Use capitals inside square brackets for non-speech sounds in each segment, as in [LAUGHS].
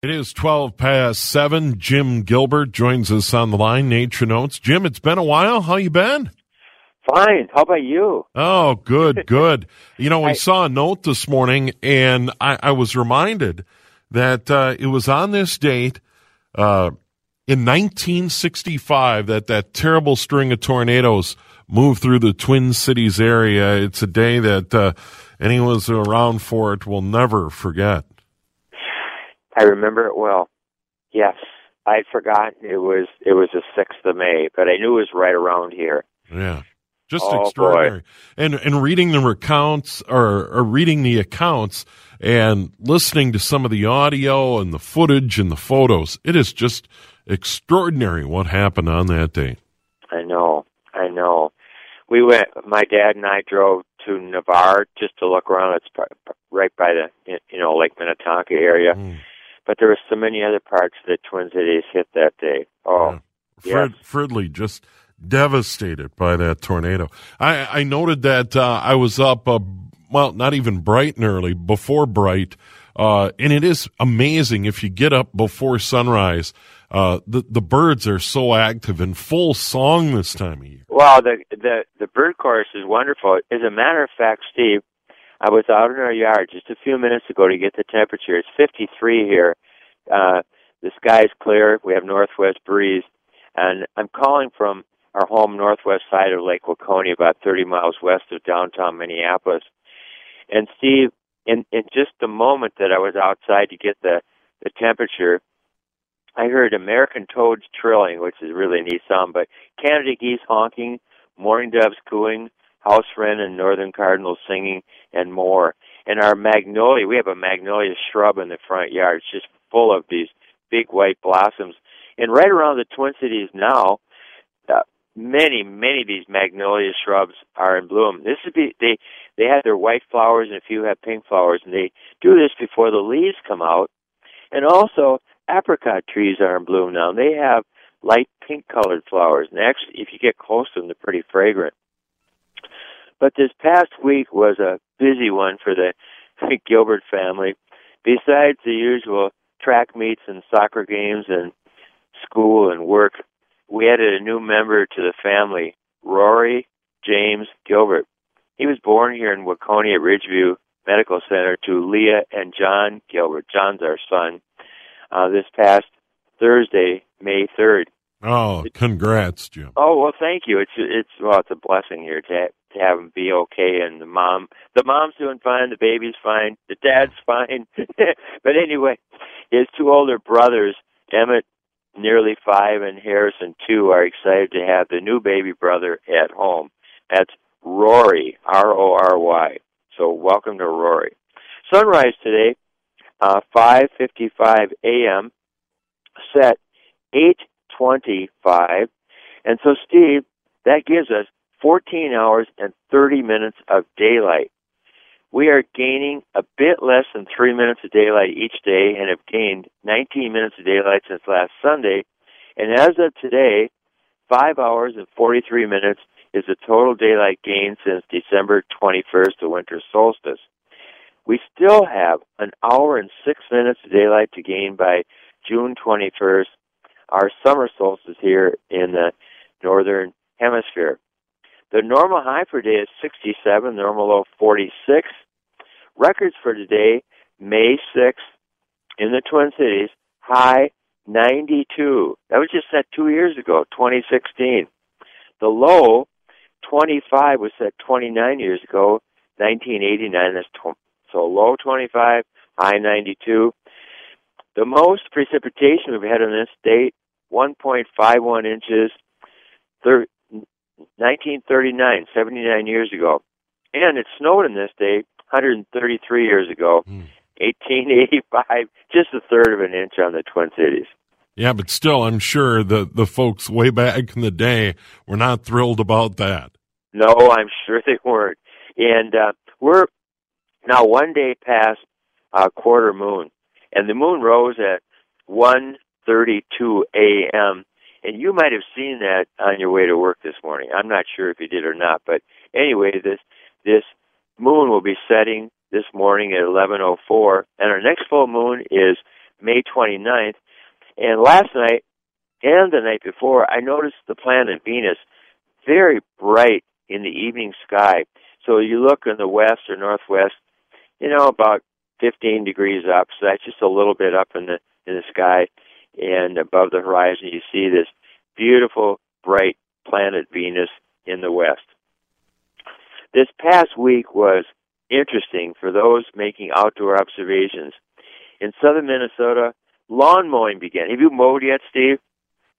It is 12 past 7. Jim Gilbert joins us on the line, Nature Notes. Jim, it's been a while. How you been? Fine. How about you? Oh, good, [LAUGHS] good. You know, I I- saw a note this morning, and I, I was reminded that uh, it was on this date uh, in 1965 that that terrible string of tornadoes moved through the Twin Cities area. It's a day that uh, anyone who's around for it will never forget. I remember it well. Yes, I'd forgotten it was it was the sixth of May, but I knew it was right around here. Yeah. Just Oh, boy. extraordinary. And and reading the recounts or, or reading the accounts and listening to some of the audio and the footage and the photos, it is just extraordinary what happened on that day. I know, I know. We went. My dad and I drove to Navarre just to look around. It's right by the you know Lake Minnetonka area, Mm. But there were so many other parts of the Twin Cities hit that day. Oh, Yeah. Fred Fridley just devastated by that tornado. I, I noted that uh, I was up, uh, well, not even bright and early, before bright, uh, and it is amazing if you get up before sunrise. Uh, the the birds are so active and full song this time of year. Well, the the the bird chorus is wonderful. As a matter of fact, Steve, I was out in our yard just a few minutes ago to get the temperature. It's 53 here. Uh, the sky's clear. We have northwest breeze, and I'm calling from our home northwest side of Lake Waconia, about 30 miles west of downtown Minneapolis. And Steve, in in just the moment that I was outside to get the the temperature, I heard American toads trilling, which is really a neat sound, but Canada geese honking, mourning doves cooing, house wren and northern cardinals singing, and more. And our magnolia, we have a magnolia shrub in the front yard. It's just full of these big white blossoms. And right around the Twin Cities now, uh, many, many of these magnolia shrubs are in bloom. This would be they they have their white flowers and a few have pink flowers, and they do this before the leaves come out. And also, apricot trees are in bloom now. They have light pink colored flowers, and actually, if you get close to them, they're pretty fragrant. But this past week was a busy one for the [LAUGHS] Gilbert family. Besides the usual track meets and soccer games and school and work, we added a new member to the family, Rory James Gilbert. He was born here in Waconia at Ridgeview Medical Center to Leah and John Gilbert. John's our son. Uh, this past Thursday, May 3rd. Oh, congrats, Jim. Oh well, thank you. It's it's well, it's a blessing here to to have him be okay, and the mom, the mom's doing fine, the baby's fine, the dad's [LAUGHS] fine. [LAUGHS] but anyway, his two older brothers, Emmett, nearly five, and Harrison, two, are excited to have the new baby brother at home. That's Rory, R O R Y. So welcome to Rory. Sunrise today, uh, 5:55 a.m. Set 8:25, and so Steve, that gives us 14 hours and 30 minutes of daylight. We are gaining a bit less than three minutes of daylight each day, and have gained 19 minutes of daylight since last Sunday. And as of today, five hours and 43 minutes is the total daylight gain since December 21st, the winter solstice. We still have an hour and six minutes of daylight to gain by June 21st, our summer solstice here in the northern hemisphere. The normal high for today is 67, normal low 46. Records for today, May 6th, in the Twin Cities, high 92. That was just set two years ago, 2016. The low 25 was set 29 years ago, 1989. That's tw- so low 25, high 92. The most precipitation we've had in this state, 1.51 inches, 1939, 79 years ago. And it snowed in this state 133 years ago, Mm. 1885, just a third of an inch on the Twin Cities. Yeah, but still, I'm sure the, the folks way back in the day were not thrilled about that. No, I'm [LAUGHS] sure they weren't. And uh, we're now one day past uh, quarter moon, and the moon rose at 1:32 a.m. And you might have seen that on your way to work this morning. I'm not sure if you did or not, but anyway, this this moon will be setting this morning at 11:04, and our next full moon is May 29th. And last night and the night before, I noticed the planet Venus very bright in the evening sky. So you look in the west or northwest, you know, about 15 degrees up. So that's just a little bit up in the in the sky, and above the horizon, you see this beautiful, bright planet Venus in the west. This past week was interesting for those making outdoor observations. In southern Minnesota, lawn mowing began. Have you mowed yet, Steve?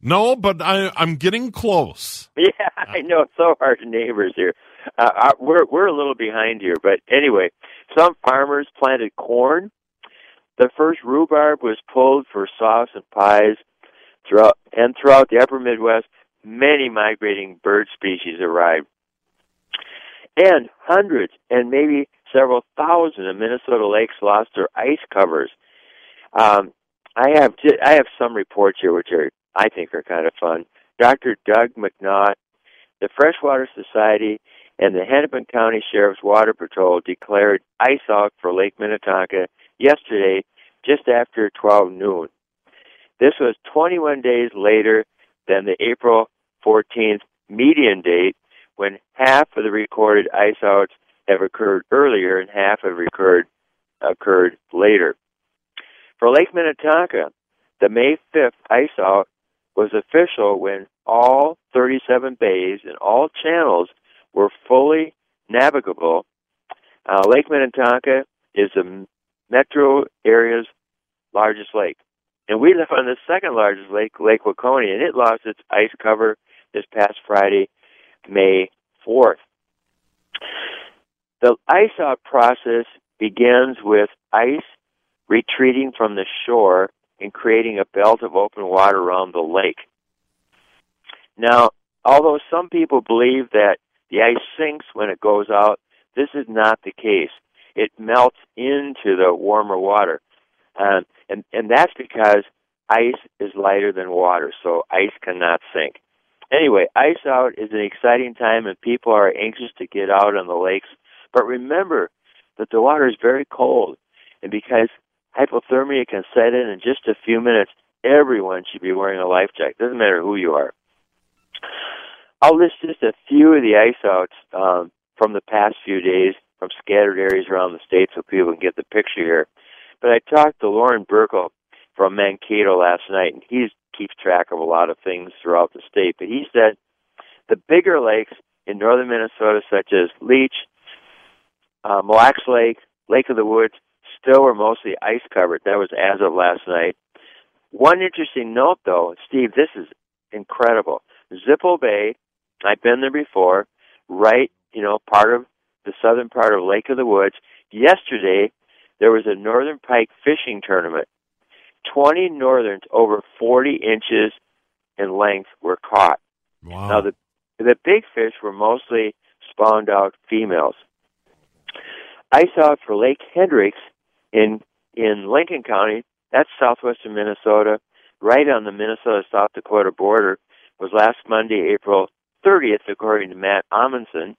No, but I, I'm getting close. [LAUGHS] Yeah, I know it's so hard to neighbors here. Uh, uh, we're we're a little behind here, but anyway, some farmers planted corn. The first rhubarb was pulled for sauce and pies. Throughout and throughout the upper Midwest, many migrating bird species arrived, and hundreds and maybe several thousand of Minnesota lakes lost their ice covers. Um, I have I have some reports here which are I think are kind of fun. Dr. Doug McNaught, the Freshwater Society, and the Hennepin County Sheriff's Water Patrol declared ice out for Lake Minnetonka yesterday just after 12 noon. This was 21 days later than the April 14th median date when half of the recorded ice outs have occurred earlier and half have occurred, occurred later. For Lake Minnetonka, the May 5th ice out was official when all 37 bays and all channels were fully navigable. Uh, lake Minnetonka is the metro area's largest lake. And we live on the second largest lake, Lake Waconia, and it lost its ice cover this past Friday, May 4th. The ice out process begins with ice retreating from the shore and creating a belt of open water around the lake. Now, although some people believe that the ice sinks when it goes out, this is not the case. It melts into the warmer water. Um, and, and that's because ice is lighter than water, so ice cannot sink. Anyway, ice out is an exciting time and people are anxious to get out on the lakes. But remember that the water is very cold. And because hypothermia can set in in just a few minutes, everyone should be wearing a life jacket. Doesn't matter who you are. I'll list just a few of the ice outs um, from the past few days from scattered areas around the state so people can get the picture here. But I talked to Lauren Burkle from Mankato last night, and he keeps track of a lot of things throughout the state. But he said the bigger lakes in northern Minnesota, such as Leech, uh, Mille Lacs Lake, Lake of the Woods, still were mostly ice covered. That was as of last night. One interesting note, though, Steve, this is incredible. Zippel Bay, I've been there before, right, you know, part of the southern part of Lake of the Woods. Yesterday, there was a northern pike fishing tournament. 20 northerns over 40 inches in length were caught. Wow. Now, the, the big fish were mostly spawned out females. Ice out for Lake Hendricks in in Lincoln County, that's southwestern Minnesota, right on the Minnesota South Dakota border, was last Monday, April 30th, according to Matt Amundsen.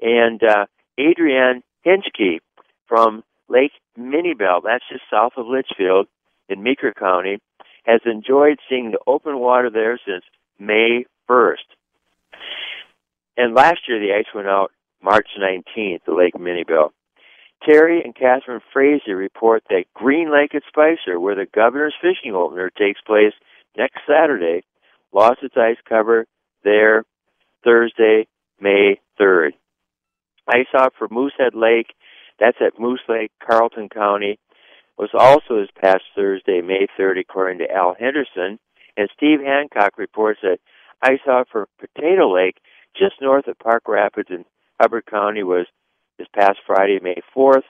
And uh, Adrienne Hinchke from Lake Minnie Belle, that's just south of Litchfield in Meeker County, has enjoyed seeing the open water there since May 1st. And last year the ice went out March 19th at Lake Minnie Belle. Terry and Catherine Frazier report that Green Lake at Spicer, where the governor's fishing opener takes place next Saturday, lost its ice cover there Thursday, May 3rd. Ice out for Moosehead Lake, that's at Moose Lake, Carlton County, was also this past Thursday, May 3rd, according to Al Henderson. And Steve Hancock reports that ice out for Potato Lake, just north of Park Rapids in Hubbard County, was this past Friday, May 4th.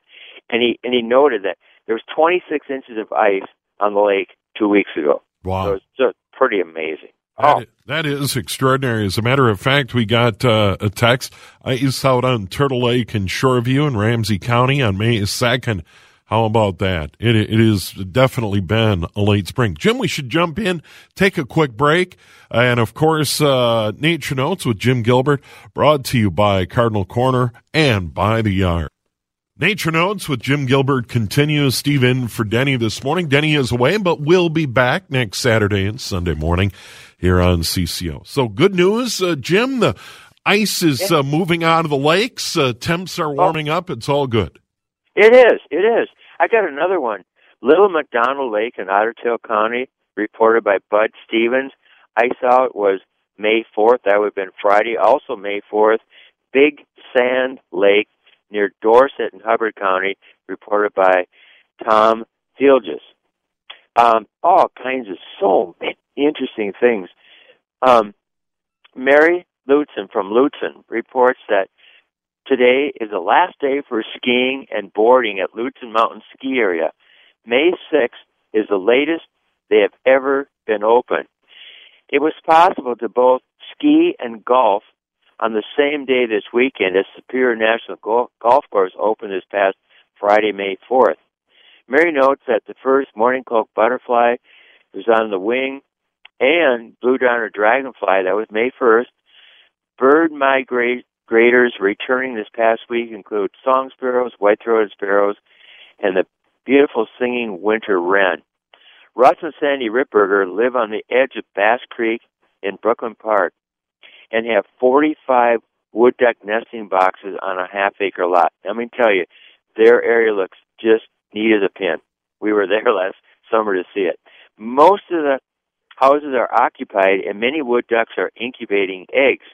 and he and he noted that there was 26 inches of ice on the lake two weeks ago. Wow. So it's just pretty amazing. That Oh. i- that is extraordinary. As a matter of fact, we got uh, a text. Ice out on Turtle Lake and Shoreview in Ramsey County on May 2nd. How about that? It, it has definitely been a late spring. Jim, we should jump in, take a quick break. And of course, uh, Nature Notes with Jim Gilbert, brought to you by Cardinal Corner and by the Yard. Nature Notes with Jim Gilbert continues. Steve in for Denny this morning. Denny is away, but we'll be back next Saturday and Sunday morning here on CCO. So good news, uh, Jim. The ice is uh, moving out of the lakes. Uh, temps are warming up. It's all good. It is. It is. I got another one. Little McDonald Lake in Otter Tail County, reported by Bud Stevens. Ice out was May 4th. That would have been Friday. Also May 4th. Big Sand Lake near Dorset in Hubbard County, reported by Tom Fielges. Um, all kinds of so many interesting things. Um, Mary Lutzen from Lutsen reports that Today is the last day for skiing and boarding at Lutsen Mountain Ski Area. May 6th is the latest they have ever been open. It was possible to both ski and golf on the same day this weekend as Superior National Golf Course opened this past Friday, May 4th. Mary notes that the first mourning cloak butterfly was on the wing and blue darner dragonfly, that was May 1st. Bird migrators returning this past week include song sparrows, white-throated sparrows, and the beautiful singing winter wren. Russ and Sandy Ripberger live on the edge of Bass Creek in Brooklyn Park and have 45 wood duck nesting boxes on a half-acre lot. Let me tell you, their area looks just neat as a pin. We were there [LAUGHS] last summer to see it. Most of the houses are occupied, and many wood ducks are incubating eggs.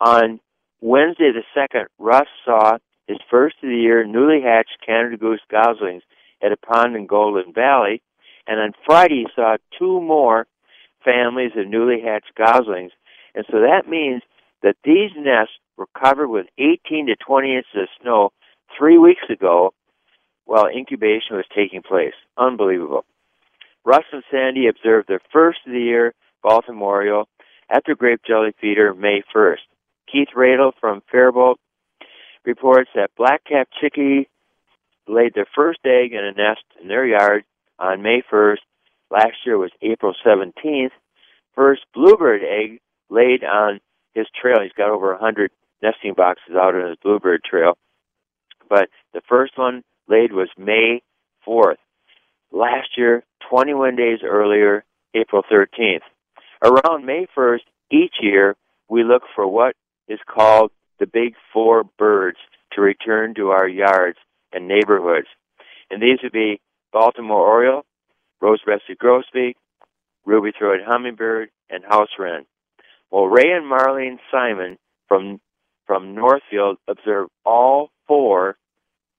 On Wednesday the 2nd, Russ saw his first of the year newly hatched Canada Goose goslings at a pond in Golden Valley, and on Friday he saw two more families of newly hatched goslings. And so that means that these nests were covered with 18 to 20 inches of snow three weeks ago while incubation was taking place. Unbelievable. Russ and Sandy observed their first of the year Baltimore Oriole at the grape jelly feeder May 1st. Keith Radel from Faribault reports that black-capped laid their first egg in a nest in their yard on May 1st. Last year was April 17th. First bluebird egg laid on his trail. He's got over a 100 nesting boxes out on his bluebird trail. But the first one laid was May 4th. Last year, 21 days earlier, April 13th. Around May 1st each year, we look for what is called the big four birds to return to our yards and neighborhoods. And these would be Baltimore Oriole, rose-breasted grosbeak, ruby-throated hummingbird, and house wren. Well, Ray and Marlene Simon from from Northfield observed all four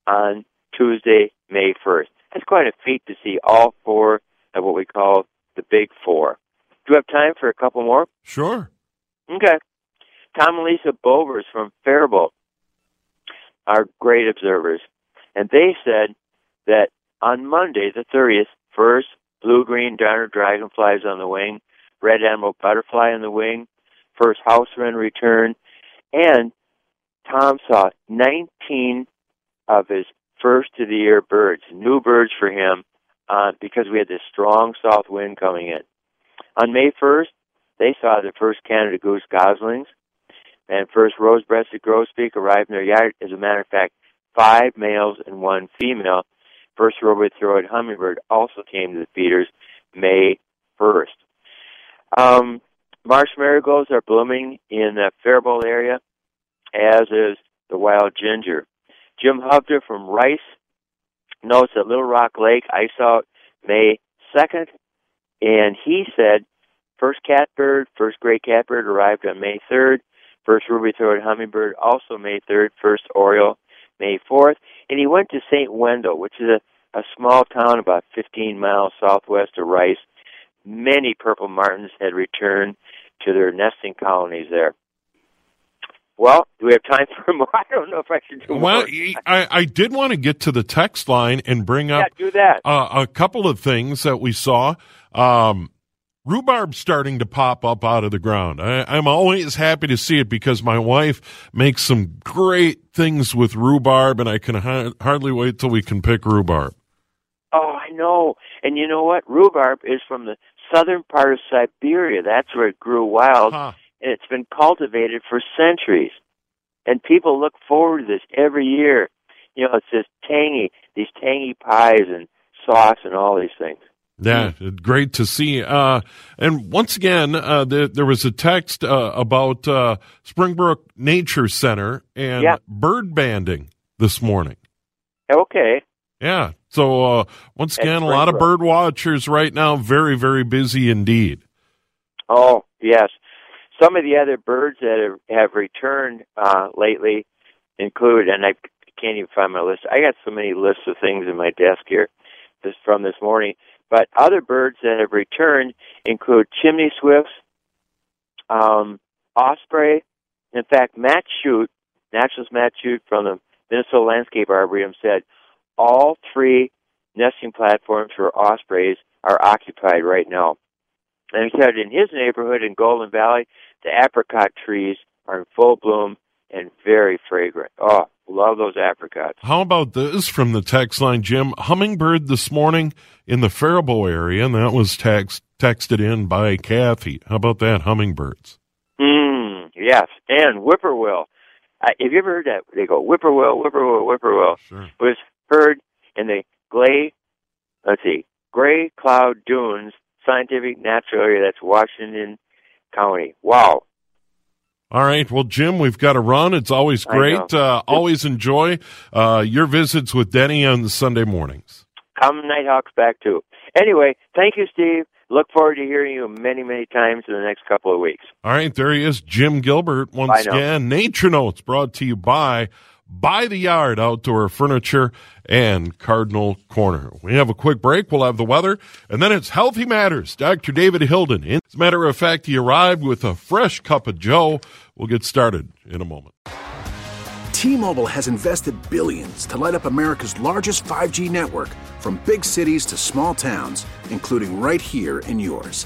on Tuesday, May 1st. That's quite a feat to see all four of what we call the big four. Do you have time for a couple more? Sure. Okay. Tom and Lisa Bovers from Faribault are great observers. And they said that on Monday, the 30th, first blue-green darner dragonflies on the wing, red admiral butterfly on the wing, first house wren return, and Tom saw 19 of his first of the year birds, new birds for him, uh, because we had this strong south wind coming in. On May 1st, they saw the first Canada goose goslings, and first rose-breasted grosbeak arrived in their yard. As a matter of fact, five males and one female. First ruby-throated hummingbird also came to the feeders May 1st. Um, marsh marigolds are blooming in the Faribault area, as is the wild ginger. Jim Hovder from Rice notes that Little Rock Lake ice out May 2nd, and he said first catbird, first gray catbird arrived on May 3rd, first ruby-throated hummingbird also May 3rd, first oriole May 4th, and he went to St. Wendel, which is a, a small town about 15 miles southwest of Rice. Many purple martins had returned to their nesting colonies there. Well, do we have time for more? [LAUGHS] I don't know if I should do Well, more. I, I did want to get to the text line and bring Yeah, up do that. uh, a couple of things that we saw. Um, rhubarb starting to pop up out of the ground. I, I'm always happy to see it because my wife makes some great things with rhubarb, and I can ha- hardly wait till we can pick rhubarb. Oh, I know. And you know what? Rhubarb is from the southern part of Siberia. That's where it grew wild, Huh. And it's been cultivated for centuries. And people look forward to this every year. You know, it's this tangy, these tangy pies and sauce and all these things. Yeah, great to see. Uh, and once again, uh, there, there was a text uh, about uh, Springbrook Nature Center and Yeah. bird banding this morning. Okay. Yeah. So uh, once At again, a lot of bird watchers right now, very, very busy indeed. Oh, yes. Some of the other birds that have, have returned uh, lately include, and I can't even find my list. I got so many lists of things in my desk here this from this morning. But other birds that have returned include chimney swifts, um, osprey. In fact, Matt Shute, naturalist Matt Shute from the Minnesota Landscape Arboretum said all three nesting platforms for ospreys are occupied right now. And he said in his neighborhood in Golden Valley, the apricot trees are in full bloom and very fragrant. Oh, love those apricots. How about this from the text line, Jim? Hummingbird this morning in the Faribault area, and that was text, texted in by Kathy. How about that, hummingbirds? Mm, yes, and whippoorwill. Uh, have you ever heard that? They go whippoorwill, whippoorwill, whippoorwill. Sure. It was heard in the Glay, let's see, Gray Cloud Dunes Scientific Natural Area. That's Washington County. Wow. All right. Well, Jim, we've got to run. It's always great. Uh, always enjoy uh, your visits with Denny on the Sunday mornings. Come Nighthawks back too. Anyway, thank you, Steve. Look forward to hearing you many, many times in the next couple of weeks. All right, there he is, Jim Gilbert. Once again, Nature Notes brought to you by By the Yard Outdoor Furniture and Cardinal Corner. We have a quick break. We'll have the weather, and then it's Healthy Matters. Dr. David Hilden. As a matter of fact, he arrived with a fresh cup of Joe. We'll get started in a moment. T-Mobile has invested billions to light up America's largest 5G network from big cities to small towns, including right here in yours.